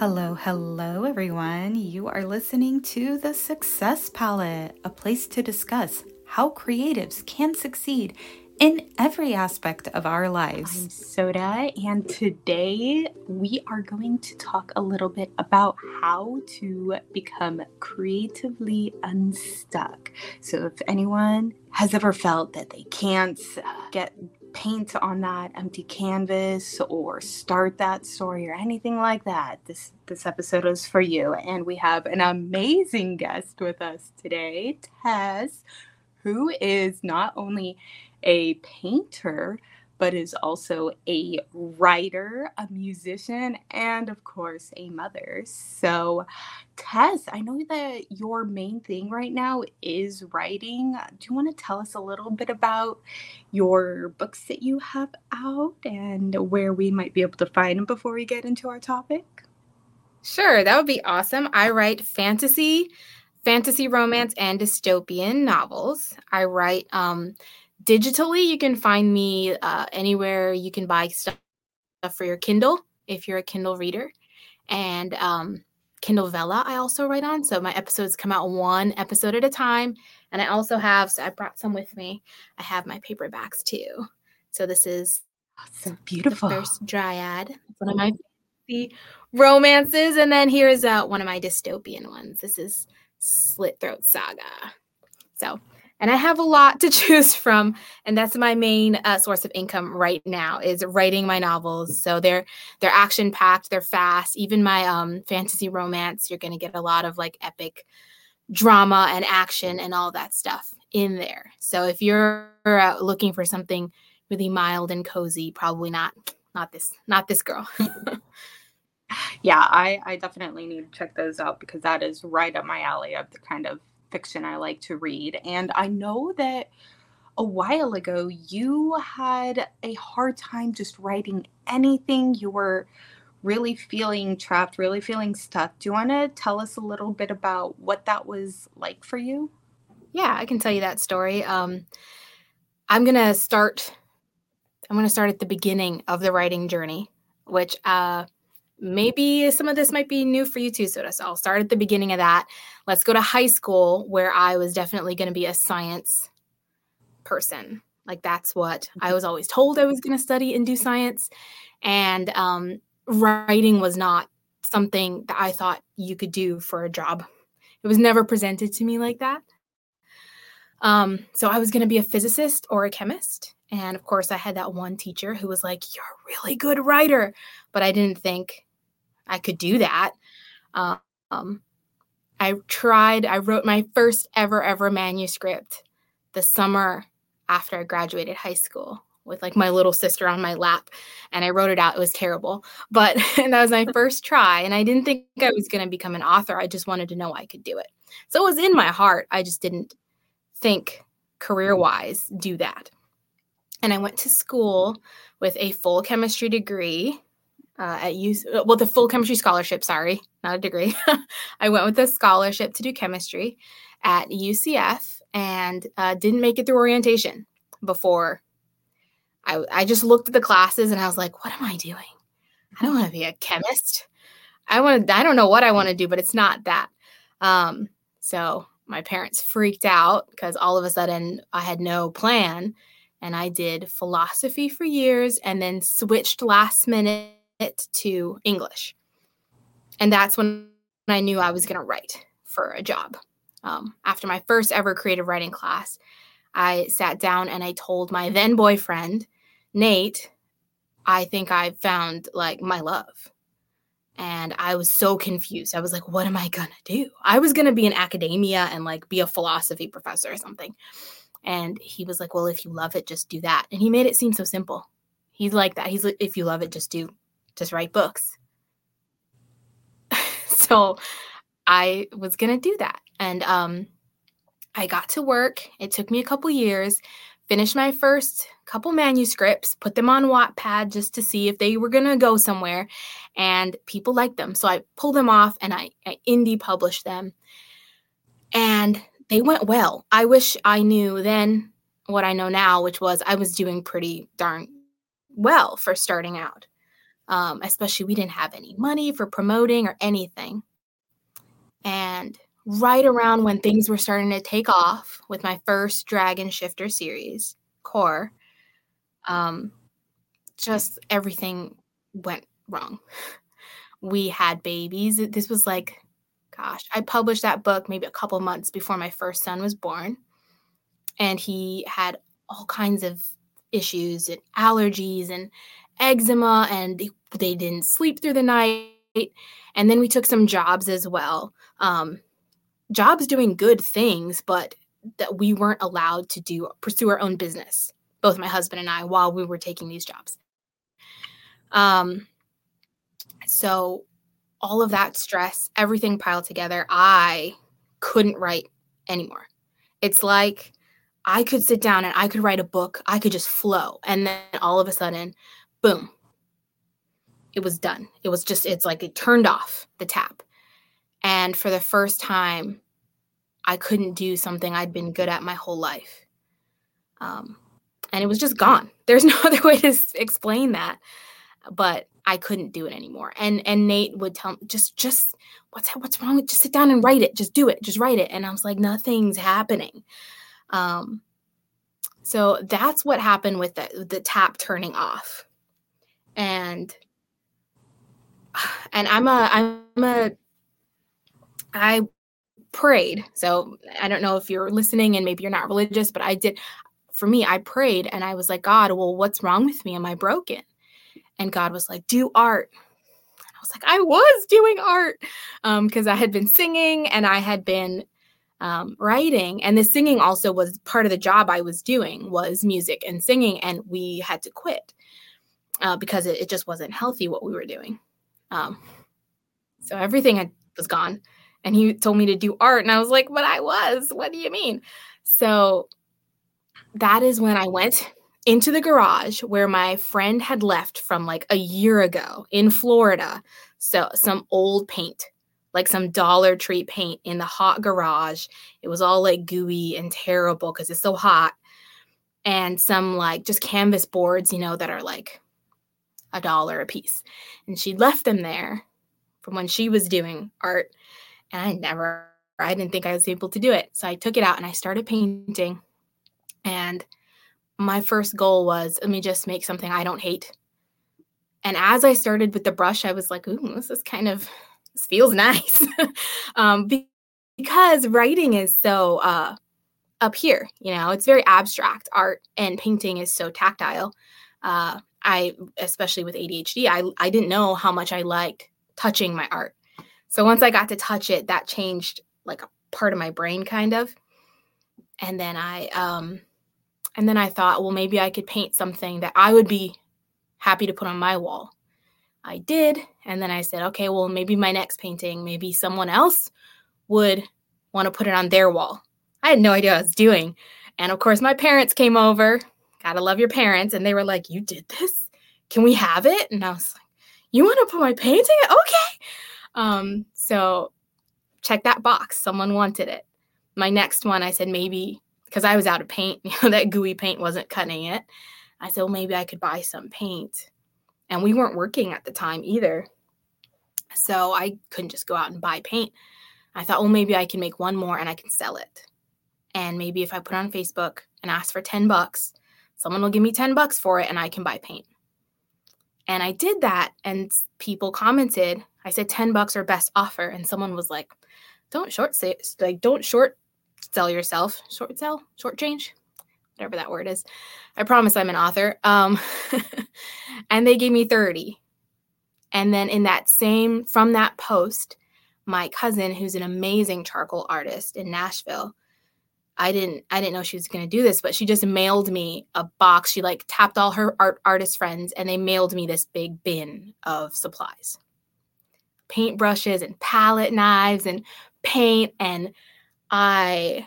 Hello, hello, everyone. You are listening to The Success Palette, a place to discuss how creatives can succeed in every aspect of our lives. I'm Soda, and today we are going to talk a little bit about how to become creatively unstuck. So, if anyone has ever felt that they can't get paint on that empty canvas or start that story or anything like that, this this episode is for you. And we have an amazing guest with us today, Tess, who is not only a painter, but is also a writer, a musician, and of course, a mother. So, Tess, I know that your main thing right now is writing. Do you want to tell us a little bit about your books that you have out and where we might be able to find them before we get into our topic? Sure, that would be awesome. I write fantasy, fantasy romance, and dystopian novels. I write um, digitally, you can find me uh, anywhere you can buy stuff for your Kindle if you're a Kindle reader. And um, Kindle Vella, I also write on. So my episodes come out one episode at a time. And I also have, so I brought some with me. I have my paperbacks too. So this is so beautiful. first Dryad. It's one of my romances. And then here's uh, one of my dystopian ones. This is Slit Throat Saga. So and i have a lot to choose from and that's my main uh, source of income right now is writing my novels. So they're they're action packed they're fast. Even my um, fantasy romance you're going to get a lot of like epic drama and action and all that stuff in there. So if you're uh, looking for something really mild and cozy probably not not this not this girl. Yeah i i definitely need to check those out because that is right up my alley of the kind of fiction I like to read. And I know that a while ago you had a hard time just writing anything. You were really feeling trapped, really feeling stuck. Do you want to tell us a little bit about what that was like for you? Yeah, I can tell you that story. Um, I'm going to start I'm going to start at the beginning of the writing journey, which uh, maybe some of this might be new for you too, Soda. So I'll start at the beginning of that. Let's go to high school where I was definitely going to be a science person. Like that's what I mm-hmm. was always told I was going to study and do science. And um, writing was not something that I thought you could do for a job. It was never presented to me like that. Um, so I was going to be a physicist or a chemist. And of course, I had that one teacher who was like, You're a really good writer. But I didn't think I could do that. Um, I tried, I wrote my first ever, ever manuscript the summer after I graduated high school with like my little sister on my lap and I wrote it out. It was terrible, but that was my first try. And I didn't think I was going to become an author. I just wanted to know I could do it. So it was in my heart. I just didn't think career wise do that. And I went to school with a full chemistry degree uh, at UC, well, the full chemistry scholarship, sorry, not a degree. I went with a scholarship to do chemistry at UCF and uh, didn't make it through orientation before I, I just looked at the classes and I was like, what am I doing? I don't want to be a chemist. I want to, I don't know what I want to do, but it's not that. Um, so my parents freaked out because all of a sudden I had no plan and I did philosophy for years and then switched last minute to English. And that's when I knew I was going to write for a job. Um, after my first ever creative writing class, I sat down and I told my then boyfriend, Nate, I think I found like my love. And I was so confused. I was like, what am I going to do? I was going to be in academia and like be a philosophy professor or something. And he was like, well, if you love it, just do that. And he made it seem so simple. He's like that. He's like, if you love it, just do just write books. so I was going to do that. And um, I got to work. It took me a couple years, finished my first couple manuscripts, put them on Wattpad just to see if they were going to go somewhere. And people liked them. So I pulled them off and I, I indie published them. And they went well. I wish I knew then what I know now, which was I was doing pretty darn well for starting out. Um, especially, we didn't have any money for promoting or anything. And right around when things were starting to take off with my first Dragon Shifter series, Core, um, just everything went wrong. We had babies. This was like, gosh, I published that book maybe a couple months before my first son was born. And he had all kinds of issues and allergies and eczema, and they, didn't sleep through the night. And then we took some jobs as well. Um, jobs doing good things, but that we weren't allowed to do pursue our own business, both my husband and I, while we were taking these jobs. Um, so all of that stress, everything piled together, I couldn't write anymore. It's like I could sit down and I could write a book, I could just flow. And then all of a sudden, boom, it was done. It was just, it's like it turned off the tap. And for the first time, I couldn't do something I'd been good at my whole life. Um, and it was just gone. There's no other way to explain that. But I couldn't do it anymore. And and Nate would tell me, just just what's what's wrong? With just sit down and write it. Just do it. Just write it. And I was like, nothing's happening. Um, so that's what happened with the the tap turning off. And and I'm a I'm a I prayed. So I don't know if you're listening and maybe you're not religious, but I did for me, I prayed and I was like, God, well, what's wrong with me? Am I broken? And God was like, do art. I was like, I was doing art because um, I had been singing and I had been um, writing and the singing also was part of the job i was doing was music and singing and we had to quit uh, because it, it, just wasn't healthy what we were doing. Um, so everything had, was gone. And he told me to do art and i was like but i was. What do you mean? So that is when i went into the garage where my friend had left from like a year ago in florida. So some old paint like some Dollar Tree paint in the hot garage. It was all like gooey and terrible because it's so hot. And some like just canvas boards, you know, that are like a dollar a piece. And she left them there from when she was doing art. And I never, I didn't think I was able to do it. So I took it out and I started painting. And my first goal was let me just make something I don't hate. And as I started with the brush, I was like, ooh, this is kind of this feels nice um, because writing is so uh, up here you know it's very abstract art and painting is so tactile uh, i especially with adhd I, I didn't know how much i liked touching my art so once i got to touch it that changed like a part of my brain kind of and then i um and then i thought well maybe i could paint something that i would be happy to put on my wall I did. And then I said, okay, well, maybe my next painting, maybe someone else would want to put it on their wall. I had no idea what I was doing. And of course, my parents came over. Gotta love your parents. And they were like, You did this? Can we have it? And I was like, You want to put my painting? Okay. Um, so check that box. Someone wanted it. My next one, I said, maybe because I was out of paint, you know, that gooey paint wasn't cutting it. I said, well, maybe I could buy some paint and we weren't working at the time either. So I couldn't just go out and buy paint. I thought, well, maybe I can make one more and I can sell it. And maybe if I put on Facebook and ask for 10 bucks, someone will give me 10 bucks for it and I can buy paint. And I did that and people commented, I said 10 bucks or best offer. And someone was like, don't short say like don't short sell yourself. Short sell, short change whatever that word is. I promise I'm an author. Um, and they gave me 30. And then in that same, from that post, my cousin, who's an amazing charcoal artist in Nashville, I didn't I didn't know she was going to do this, but she just mailed me a box. She like tapped all her art artist friends and they mailed me this big bin of supplies. Paintbrushes and palette knives and paint and I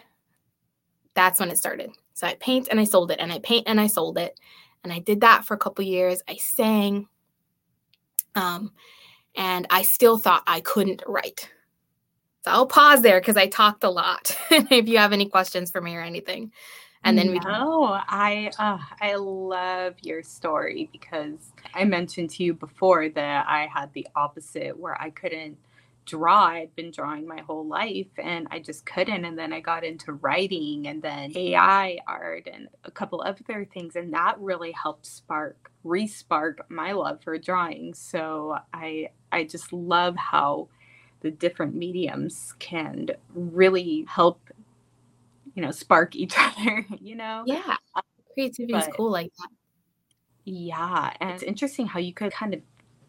that's when it started. So I paint and I sold it, and I paint and I sold it. And I did that for a couple years. I sang. Um, and I still thought I couldn't write. So I'll pause there because I talked a lot. if you have any questions for me or anything. and then no, we no i uh, i love your story because i mentioned to you before that i had the opposite where i couldn't draw i'd been drawing my whole life and i just couldn't and then i got into writing and then ai art and a couple other things and that really helped spark re-spark my love for drawing so i i just love how the different mediums can really help you know spark each other you know? Yeah. Creativity is cool like that. Yeah and it's interesting how you could kind of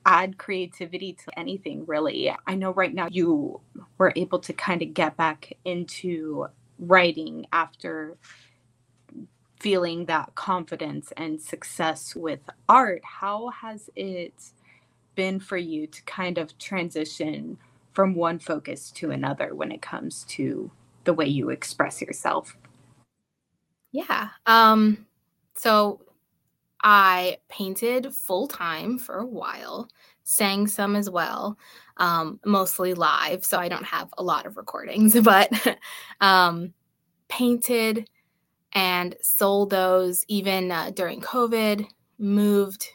add creativity to anything really. I know right now you were able to kind of get back into writing after feeling that confidence and success with art. How has it been for you to kind of transition from one focus to another when it comes to the way you express yourself? Yeah. Um so I painted full time for a while, sang some as well, um, mostly live, so I don't have a lot of recordings, but um, painted and sold those even uh, during COVID, moved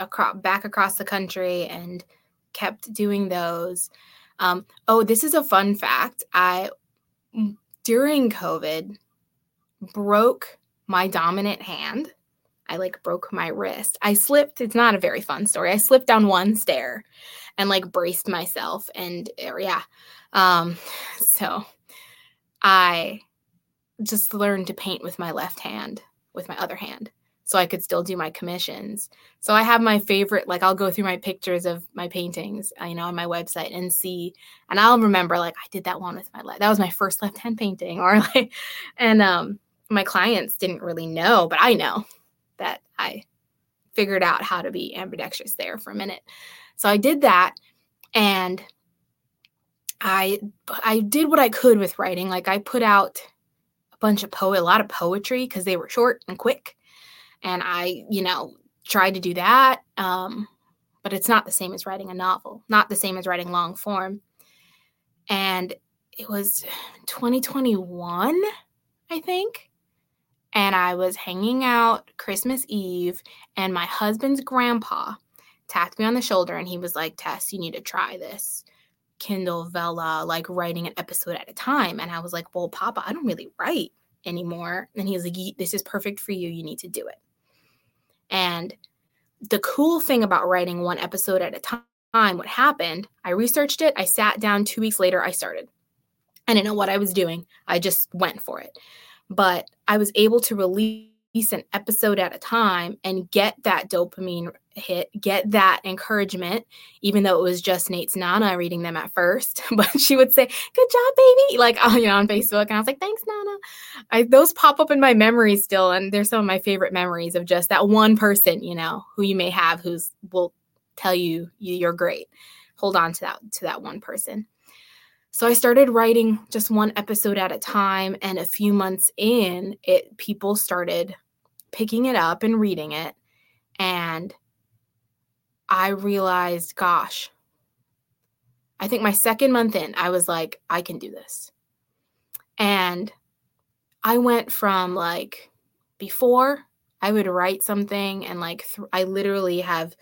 across, back across the country and kept doing those. Um, oh, this is a fun fact. I, during COVID, broke my dominant hand. I like broke my wrist. I slipped. It's not a very fun story. I slipped down one stair and like braced myself. And er, yeah. Um, so I just learned to paint with my left hand, with my other hand so I could still do my commissions. So I have my favorite, like I'll go through my pictures of my paintings, uh, you know, on my website and see, and I'll remember like I did that one with my left. That was my first left hand painting, or like, and um, my clients didn't really know, but I know that I figured out how to be ambidextrous there for a minute. So I did that, and I I did what I could with writing. Like I put out a bunch of poet, a lot of poetry because they were short and quick and I, you know, tried to do that. Um, but it's not the same as writing a novel, not the same as writing long form. And it was 2021, I think. And I was hanging out Christmas Eve, and my husband's grandpa tapped me on the shoulder and he was like, Tess, you need to try this. Kindle Vella, like writing an episode at a time. And I was like, Well, Papa, I don't really write anymore. And he was like, This is perfect for you. You need to do it. And the cool thing about writing one episode at a time, what happened, I researched it, I sat down two weeks later, I started. I didn't know what I was doing. I just went for it. But I was able to release an episode at a time and get that dopamine hit, get that encouragement, even though it was just Nate's Nana reading them at first. But she would say, Good job, baby. Like, you know, on Facebook. And I was like, Thanks, Nana. I, those pop up in my memory still. And they're some of my favorite memories of just that one person, you know, who you may have who's will tell you you're great. Hold on to that to that one person. So I started writing just one episode at a time and a few months in, it people started picking it up and reading it and I realized, gosh, I think my second month in, I was like, I can do this. And I went from like before I would write something and like th- I literally have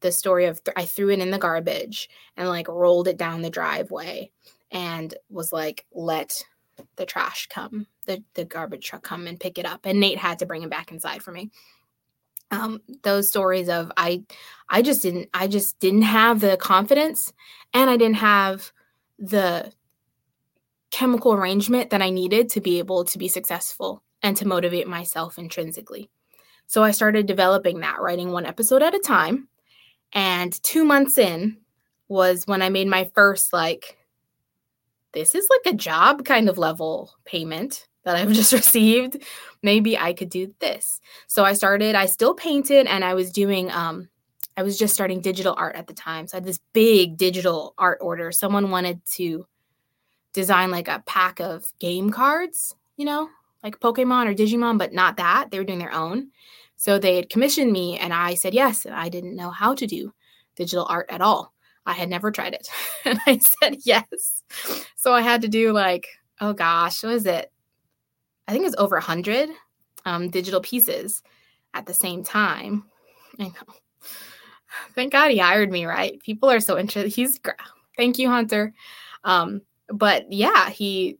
the story of th- I threw it in the garbage and like rolled it down the driveway and was like, let the trash come, the, the garbage truck come and pick it up. And Nate had to bring it back inside for me um, those stories of I I just didn't I just didn't have the confidence and I didn't have the chemical arrangement that I needed to be able to be successful and to motivate myself intrinsically. So I started developing that, writing one episode at a time. And two months in was when I made my first, like, this is like a job kind of level payment that I've just received. Maybe I could do this. So I started, I still painted and I was doing, um, I was just starting digital art at the time. So I had this big digital art order. Someone wanted to design like a pack of game cards, you know, like Pokemon or Digimon, but not that. They were doing their own. So they had commissioned me and I said yes. And I didn't know how to do digital art at all. I had never tried it. and I said yes. So I had to do like, oh gosh, what is it? I think it's over 100 um, digital pieces at the same time. I know. Thank God he hired me, right? People are so interested. He's thank you, Hunter. Um, but yeah, he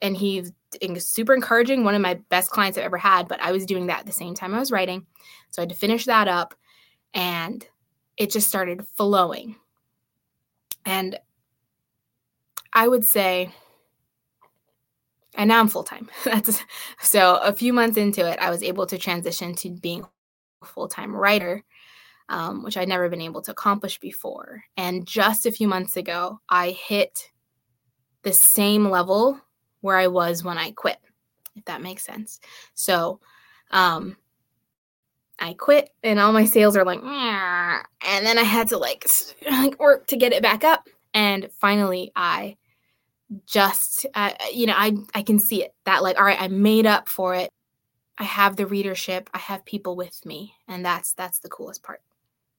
and he's super encouraging. One of my best clients I've ever had. But I was doing that at the same time I was writing, so I had to finish that up, and it just started flowing. And I would say, and now I'm full time. That's so a few months into it, I was able to transition to being a full time writer, um, which I'd never been able to accomplish before. And just a few months ago, I hit the same level where I was when I quit, if that makes sense. So, um, I quit and all my sales are like, and then I had to like, like work to get it back up. And finally, I just uh, you know i i can see it that like all right i made up for it i have the readership i have people with me and that's that's the coolest part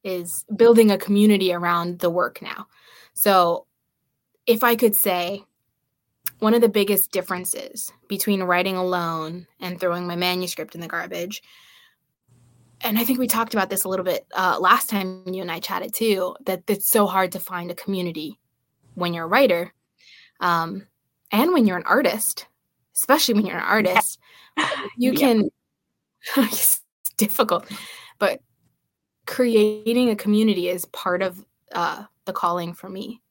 is building a community around the work now so if i could say one of the biggest differences between writing alone and throwing my manuscript in the garbage and i think we talked about this a little bit uh, last time you and i chatted too that it's so hard to find a community when you're a writer um, and when you're an artist, especially when you're an artist, you can. it's difficult, but creating a community is part of uh, the calling for me.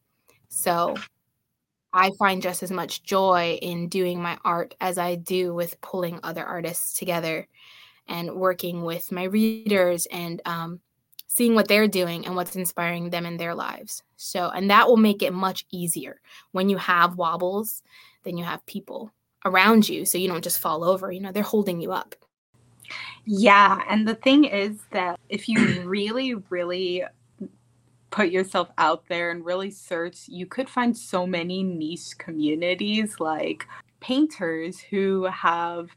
So I find just as much joy in doing my art as I do with pulling other artists together and working with my readers and um, seeing what they're doing and what's inspiring them in their lives. So, and that will make it much easier when you have wobbles, then you have people around you so you don't just fall over, you know, they're holding you up. Yeah, and the thing is that if you really really put yourself out there and really search, you could find so many niche communities like painters who have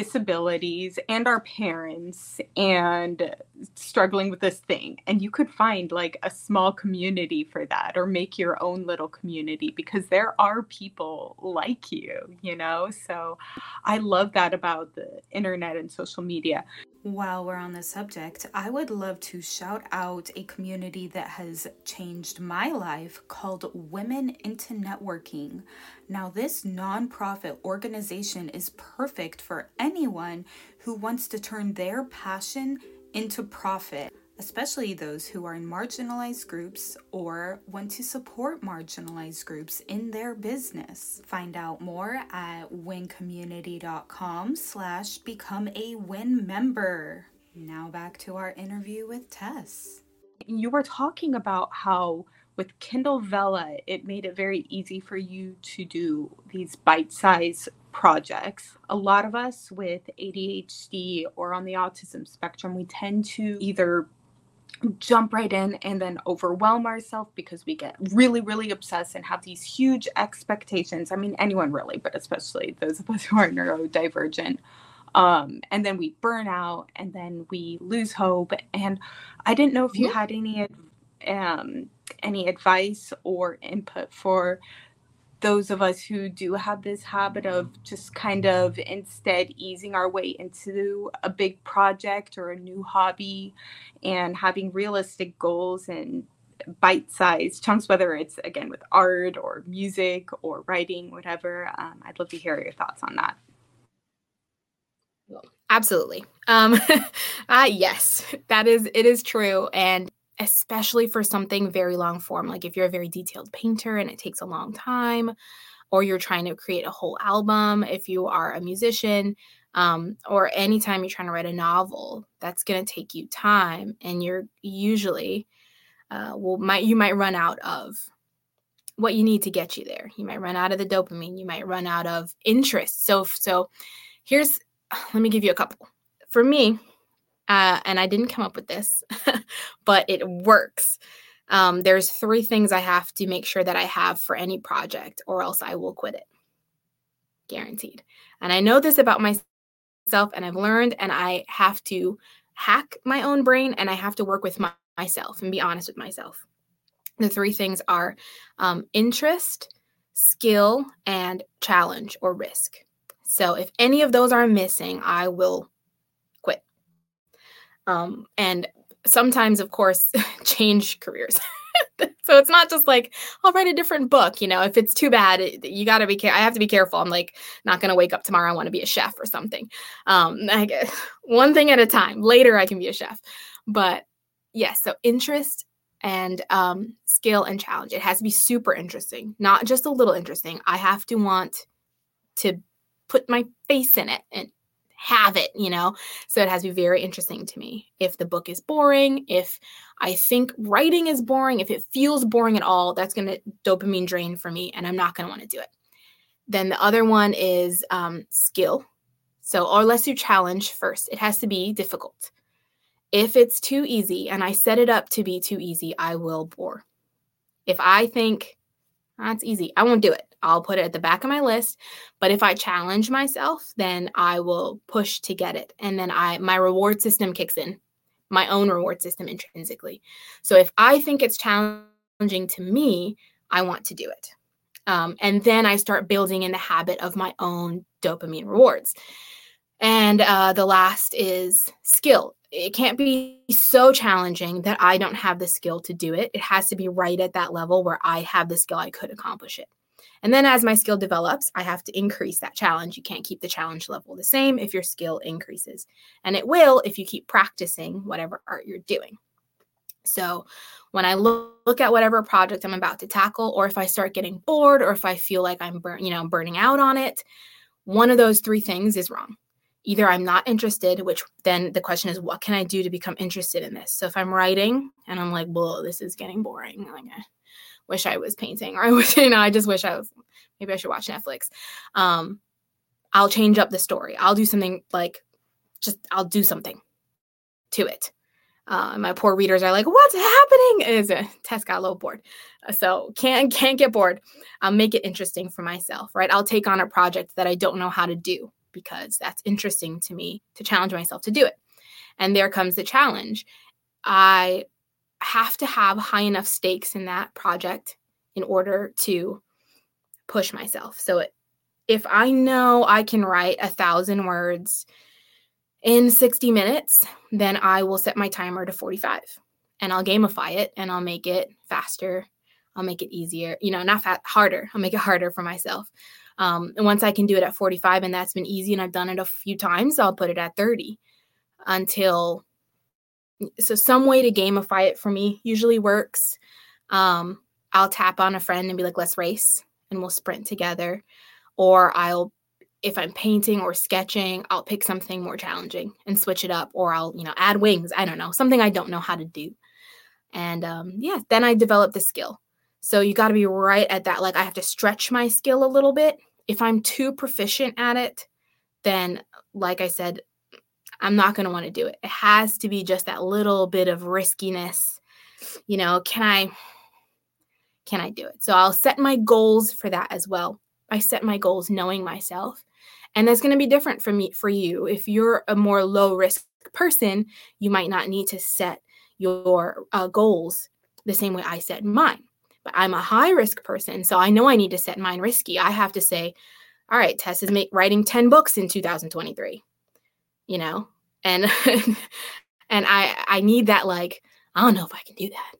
disabilities and our parents and struggling with this thing. And you could find like a small community for that or make your own little community because there are people like you you know? So i love that about the internet and social media. While we're on the subject, I would love to shout out a community that has changed my life called Women into Networking. Now, this nonprofit organization is perfect for anyone who wants to turn their passion into profit especially those who are in marginalized groups or want to support marginalized groups in their business. Find out more at wincommunity.com slash become a win member. Now back to our interview with Tess. You were talking about how with Kindle Vella, it made it very easy for you to do these bite sized projects. A lot of us with ADHD or on the autism spectrum, we tend to either jump right in and then overwhelm ourselves because we get really really obsessed and have these huge expectations. I mean anyone really but especially those of us who are neurodivergent. Um, and then we burn out and then we lose hope. And i didn't know if you had any um, any advice or input for those of us who do have this habit of just kind of instead easing our way into a big project or a new hobby and having realistic goals and bite sized chunks, whether it's again with art or music or writing, whatever. Um, I'd love to hear your thoughts on that. Absolutely. Um, uh, yes, that is, it is true. And especially for something very long form. Like if you're a very detailed painter and it takes a long time, or you're trying to create a whole album, if you are a musician, um, or anytime you're trying to write a novel, that's going to take you time, and you're usually uh, might you might run out of what you need to get you there. You might run out of the dopamine. You might run out of interest. So, so here's let me give you a couple. For me, uh, and I didn't come up with this, but it works. Um, there's three things I have to make sure that I have for any project, or else I will quit it. Guaranteed. And I know this about myself, and I've learned, and I have to hack my own brain, and I have to work with my, myself and be honest with myself. The three things are um, interest, skill, and challenge or risk. So if any of those are missing, I will. Um, and sometimes, of course, change careers. so it's not just like I'll write a different book. You know, if it's too bad, you got to be. I have to be careful. I'm like not going to wake up tomorrow. I want to be a chef or something. Um, I guess, one thing at a time. Later, I can be a chef. But yes, so interest and um, skill and challenge. It has to be super interesting, not just a little interesting. I have to want to put my face in it and have it, you know? So it has to be very interesting to me. If the book is boring, if I think writing is boring, if it feels boring at all, that's going to dopamine drain for me and I'm not going to want to do it. Then the other one is um, skill. So, or let's do challenge first. It has to be difficult. If it's too easy and I set it up to be too easy, I will bore. If I think that's easy, I won't do it. I'll put it at the back of my list. But if I challenge myself, then I will push to get it. And then I my reward system kicks in, my own reward system intrinsically. So if I think it's challenging to me, I want to do it. Um, and then I start building in the habit of my own dopamine rewards. And uh, the last is skill. It can't be so challenging that I don't have the skill to do it. It has to be right at that level where I have the skill I could accomplish it. And then as my skill develops, I have to increase that challenge. You can't keep the challenge level the same if your skill increases. And it will if you keep practicing whatever art you're doing. So when I look, look at whatever project I'm about to tackle, or if I start getting bored, or if I feel like I'm burn, you know, burning out on it, one of those three things is wrong. Either I'm not interested, which then the question is, what can I do to become interested in this? So if I'm writing and I'm like, well, this is getting boring, like I wish I was painting or I wish, you know, I just wish I was, maybe I should watch Netflix. Um, I'll change up the story. I'll do something like, just, I'll do something to it. Uh, my poor readers are like, "What's happening?" Is a Tess got a little bored, uh, so can't can't get bored. I'll make it interesting for myself, right? I'll take on a project that I don't know how to do because that's interesting to me to challenge myself to do it. And there comes the challenge. I have to have high enough stakes in that project in order to push myself. So if I know I can write a thousand words in 60 minutes, then I will set my timer to 45 and I'll gamify it and I'll make it faster. I'll make it easier, you know, not fat, harder. I'll make it harder for myself. Um, and once I can do it at 45 and that's been easy and I've done it a few times, I'll put it at 30 until so some way to gamify it for me usually works. Um, i'll tap on a friend and be like let's race and we'll sprint together. Or i'll if i'm painting or sketching i'll pick something more challenging and switch it up or i'll you know add wings i don't know something i don't know how to do. And um, yeah then i develop the skill. So you got to be right at that like i have to stretch my skill a little bit if i'm too proficient at it then like i said I'm not going to want to do it. It has to be just that little bit of riskiness. You know, can I can I do it? So I'll set my goals for that as well. I set my goals knowing myself. And that's going to be different for me for you. If you're a more low risk person, you might not need to set your uh, goals the same way I set mine. But I'm a high risk person, so I know I need to set mine risky. I have to say, all right, Tess is make, writing 10 books in 2023 you know? And and i i need that like i don't know if i can do that.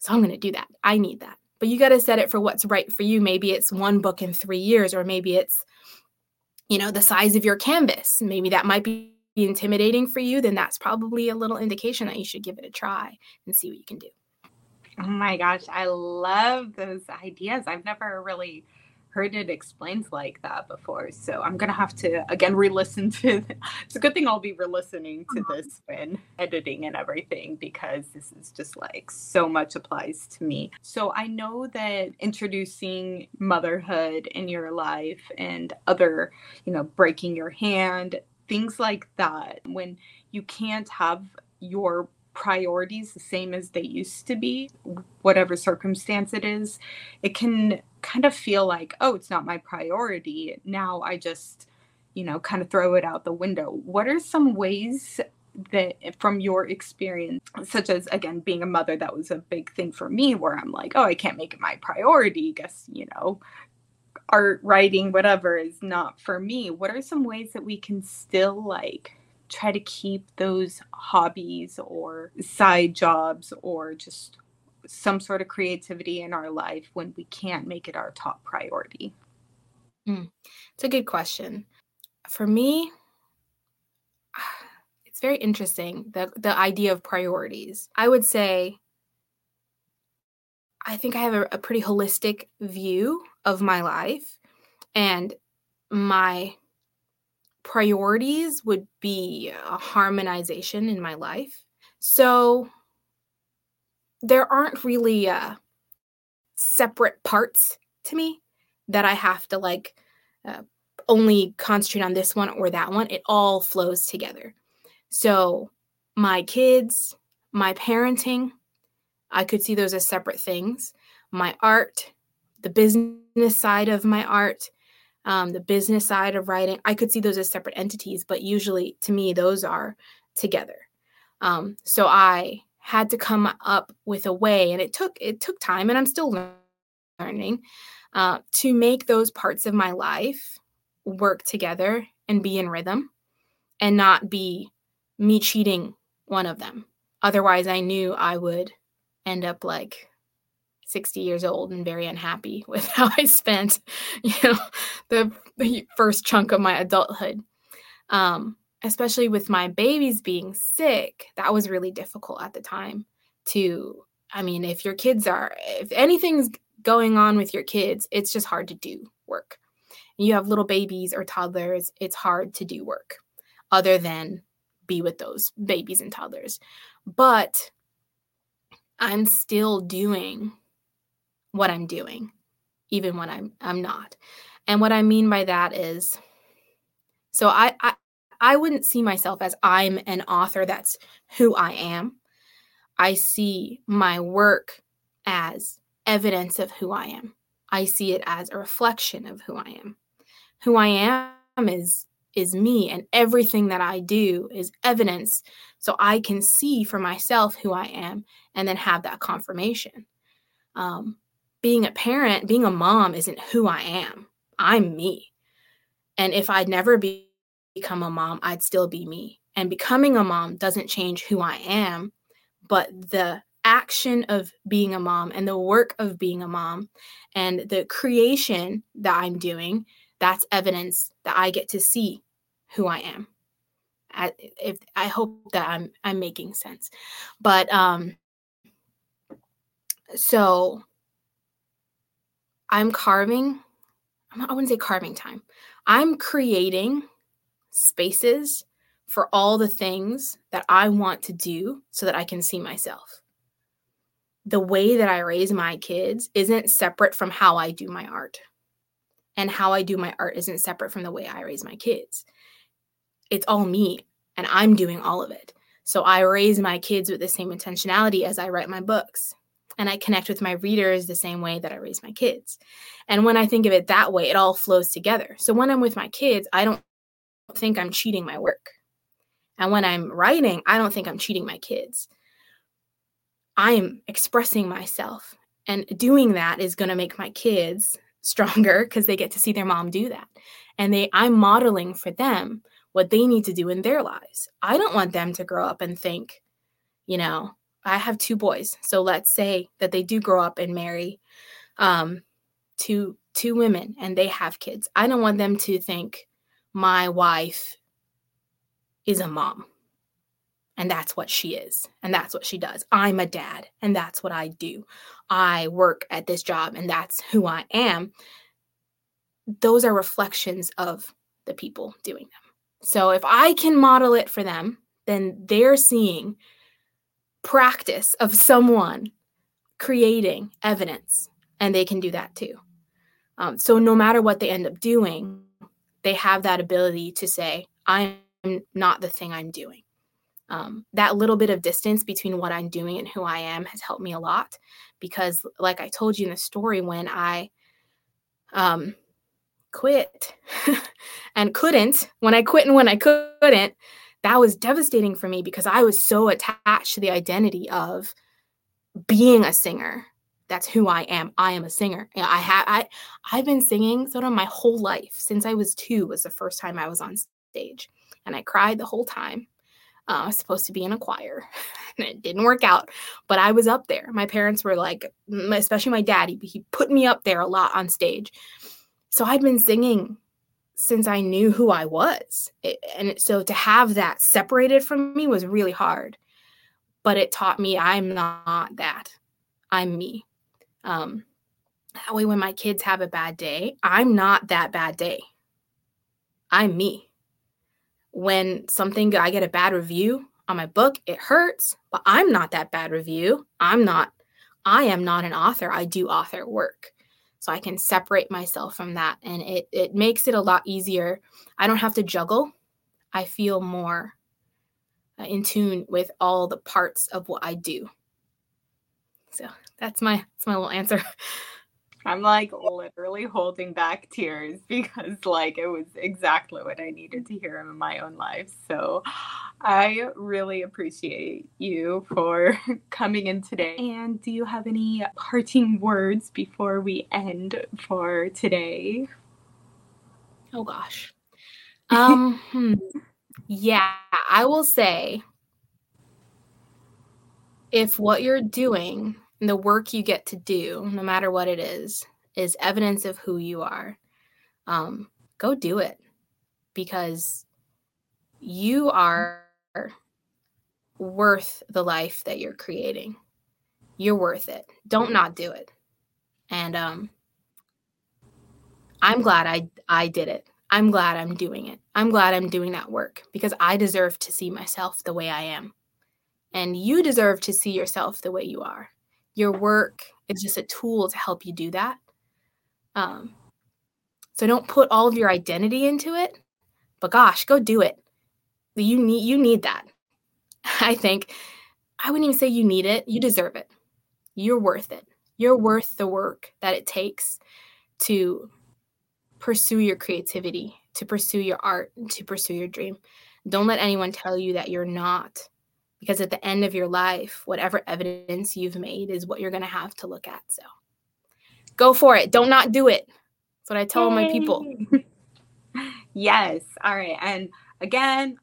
So i'm going to do that. I need that. But you got to set it for what's right for you. Maybe it's one book in 3 years or maybe it's you know the size of your canvas. Maybe that might be intimidating for you then that's probably a little indication that you should give it a try and see what you can do oh my gosh i love those ideas i've never really heard it explained like that before. So I'm gonna have to again re-listen to. It's a good thing I'll be re-listening to uh-huh. this when editing and everything because this is just like so much applies to me. So I know that introducing motherhood in your life and other, you know, breaking your hand, things like that, when you can't have your priorities the same as they used to be, whatever circumstance it is, it can kind of feel like, oh, it's not my priority. Now I just, you know, kind of throw it out the window. What are some ways that from your experience such as again being a mother that was a big thing for me where i'm like oh i can't make it my priority guess you know art, writing, whatever is not for me, what are some ways that we can still like try to keep those hobbies or side jobs or just some sort of creativity in our life when we can't make it our top priority? Mm, it's a good question. For me, it's very interesting the the idea of priorities. I would say I think I have a, a pretty holistic view of my life and my priorities would be a harmonization in my life. So there aren't really uh, separate parts to me that I have to like uh, only concentrate on this one or that one. It all flows together. So my kids, my parenting, I could see those as separate things. My art, the business side of my art, um, the business side of writing, I could see those as separate entities, but usually to me, those are together. Um, so I had to come up with a way, and it took it took time, and I'm still learning uh, to make those parts of my life work together and be in rhythm, and not be me cheating one of them. Otherwise, I knew I would end up like 60 years old and very unhappy with how I spent, you know, the, the first chunk of my adulthood. Um, especially with my babies being sick, that was really difficult at the time to I mean, if your kids are if anything's going on with your kids, it's just hard to do work. you have little babies or toddlers, it's hard to do work other than be with those babies and toddlers. But I'm still doing what I'm doing, even when I'm I'm not. And what I mean by that is so I, I I wouldn't see myself as I'm an author, that's who I am. I see my work as evidence of who I am. I see it as a reflection of who I am. Who I am is is me and everything that I do is evidence so I can see for myself who I am and then have that confirmation. Um, being a parent, being a mom isn't who I am. I'm me. And if I'd never be, become a mom, I'd still be me. And becoming a mom doesn't change who I am, but the action of being a mom and the work of being a mom and the creation that I'm doing, that's evidence that I get to see who I am. I, if I hope that I'm I'm making sense, but um, so I'm carving. I wouldn't say carving time. I'm creating spaces for all the things that I want to do so that I can see myself. The way that I raise my kids isn't separate from how I do my art. And how I do my art isn't separate from the way I raise my kids. It's all me, and I'm doing all of it. So I raise my kids with the same intentionality as I write my books and I connect with my readers the same way that I raise my kids. And when I think of it that way, it all flows together. So when I'm with my kids, I don't think I'm cheating my work. And when I'm writing, I don't think I'm cheating my kids. I'm expressing myself. And doing that is going to make my kids stronger because they get to see their mom do that. And they I'm modeling for them what they need to do in their lives. I don't want them to grow up and think, you know, I have two boys. So let's say that they do grow up and marry um, two two women and they have kids. I don't want them to think my wife is a mom. And that's what she is. And that's what she does. I'm a dad and that's what I do. I work at this job and that's who I am. Those are reflections of the people doing them. So if I can model it for them, then they're seeing practice of someone creating evidence, and they can do that too. Um, so no matter what they end up doing, they have that ability to say, I'm not the thing I'm doing. Um, that little bit of distance between what I'm doing and who I am has helped me a lot because, like I told you in the story, when I um, quit and couldn't, when I quit and when I couldn't, that was devastating for me because I was so attached to the identity of being a singer that's who I am. I am a singer. I have I I've been singing sort of my whole life since I was two was the first time I was on stage, and I cried the whole time. Uh, I was supposed to be in a choir, and it didn't work out. But I was up there. My parents were like, especially my daddy, he put me up there a lot on stage. So I'd been singing since I knew who I was, it, and so to have that separated from me was really hard. But it taught me I'm not that. I'm me. Um, that way, when my kids have a bad day, I'm not that bad day. I'm me. When something, I get a bad review on my book, it hurts, but I'm not that bad review. I'm not, I am not an author. I do author work. So I can separate myself from that. And it, it makes it a lot easier. I don't have to juggle. I feel more uh, in tune with all the parts of what I do. So that's my that's my little answer. I'm like literally holding back tears because like it was exactly what I needed to hear in my own life. So I really appreciate you for coming in today. And do you have any parting words before we end for today? Oh gosh. Um hmm. yeah, I will say if what you're doing the work you get to do, no matter what it is, is evidence of who you are, um, go do it because you are worth the life that you're creating. You're worth it. Don't not do it. And um, I'm glad I I did it. I'm glad I'm doing it. I'm glad I'm doing that work because I deserve to see myself the way I am. And you deserve to see yourself the way you are your work is just a tool to help you do that. Um, so don't put all of your identity into it, but gosh, go do it. You need you need that. I think I wouldn't even say you need it. You deserve it. You're worth it. You're worth the work that it takes to pursue your creativity, to pursue your art, to pursue your dream. Don't let anyone tell you that you're not because at the end of your life, whatever evidence you've made is what you're going to have to look at. So go for it. Don't not do it. That's what I tell Yay. my people. yes. All right. And again,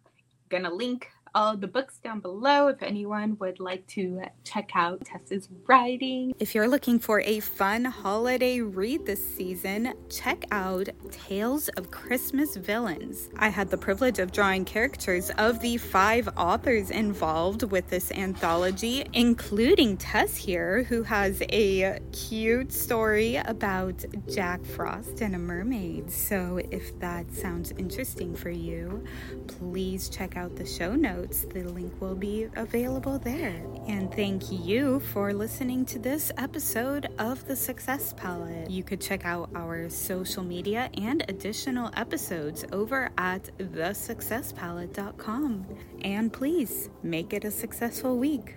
going to link all the books down below if anyone would like to check out Tessa's writing. If you're looking for a fun holiday read this season, check out Tales of Christmas Villains. I had the privilege of drawing caricatures of the five authors involved with this anthology, including Tess here, who has a cute story about Jack Frost and a mermaid. So if that sounds interesting for you, please check out the show notes notes. The link will be available there. And thank you for listening to this episode of The Success Palette. You could check out our social media and additional episodes over at thesuccesspalette.com. And please make it a successful week.